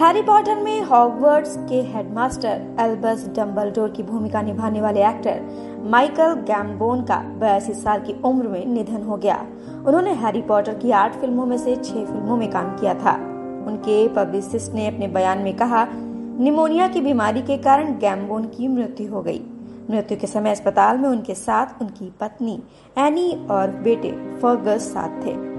Harry Potter में Hogwarts के headmaster Albus Dumbledore की भूमिका निभाने वाले एक्टर माइकल गैम्बोन का बयासी साल की उम्र में निधन हो गया। उन्होंने हैरी पॉटर की आठ फ़िल्मों में से छह फ़िल्मों में काम किया था। उनके पब्लिसिस्ट ने अपने बयान में कहा, निमोनिया की बीमारी के कारण गैम्बोन की मृत्यु हो गई। मृत्यु के समय अस्पताल में उनके साथ उनकी पत्नी, एनी और बेटे फर्गस साथ थे।